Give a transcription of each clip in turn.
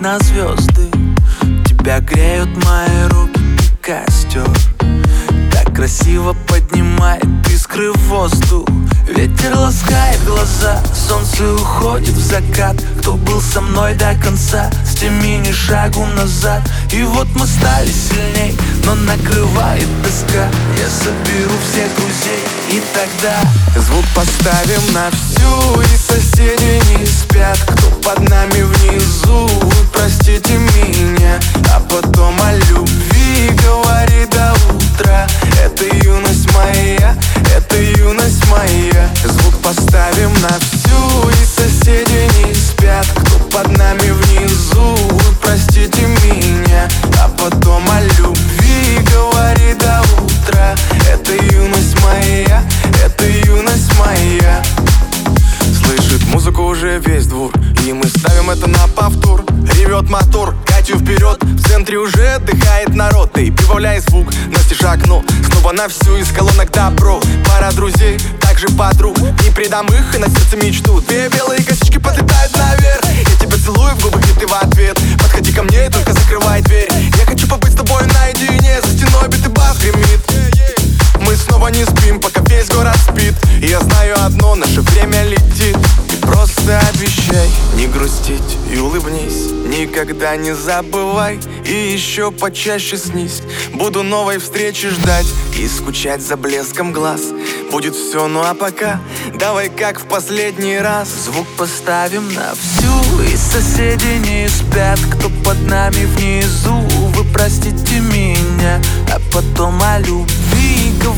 на звезды. Тебя греют мои руки и костер. Так красиво поднимает искры в воздух. Ветер ласкает глаза, солнце уходит в закат. Кто был со мной до конца, с теми ни шагу назад. И вот мы стали сильней, но накрывает тоска. Я соберу всех друзей и тогда Звук поставим на всю И соседи не спят. Кто под нами внизу уже весь двор. И мы ставим это на повтор. Ревет мотор, Катю вперед. В центре уже отдыхает народ. Ты прибавляй звук, настежь окно Снова на всю из колонок добро. Пара друзей, также подруг. Не предам их и на сердце мечту. Две белые косички подлетают наверх. Я тебя целую в губы, и ты в ответ просто обещай не грустить и улыбнись. Никогда не забывай. И еще почаще снись. Буду новой встречи ждать и скучать за блеском глаз. Будет все, ну а пока давай как в последний раз. Звук поставим на всю И соседи не спят. Кто под нами внизу Вы простите меня. А потом о любви Говорит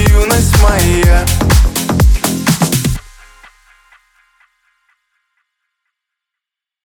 manhã.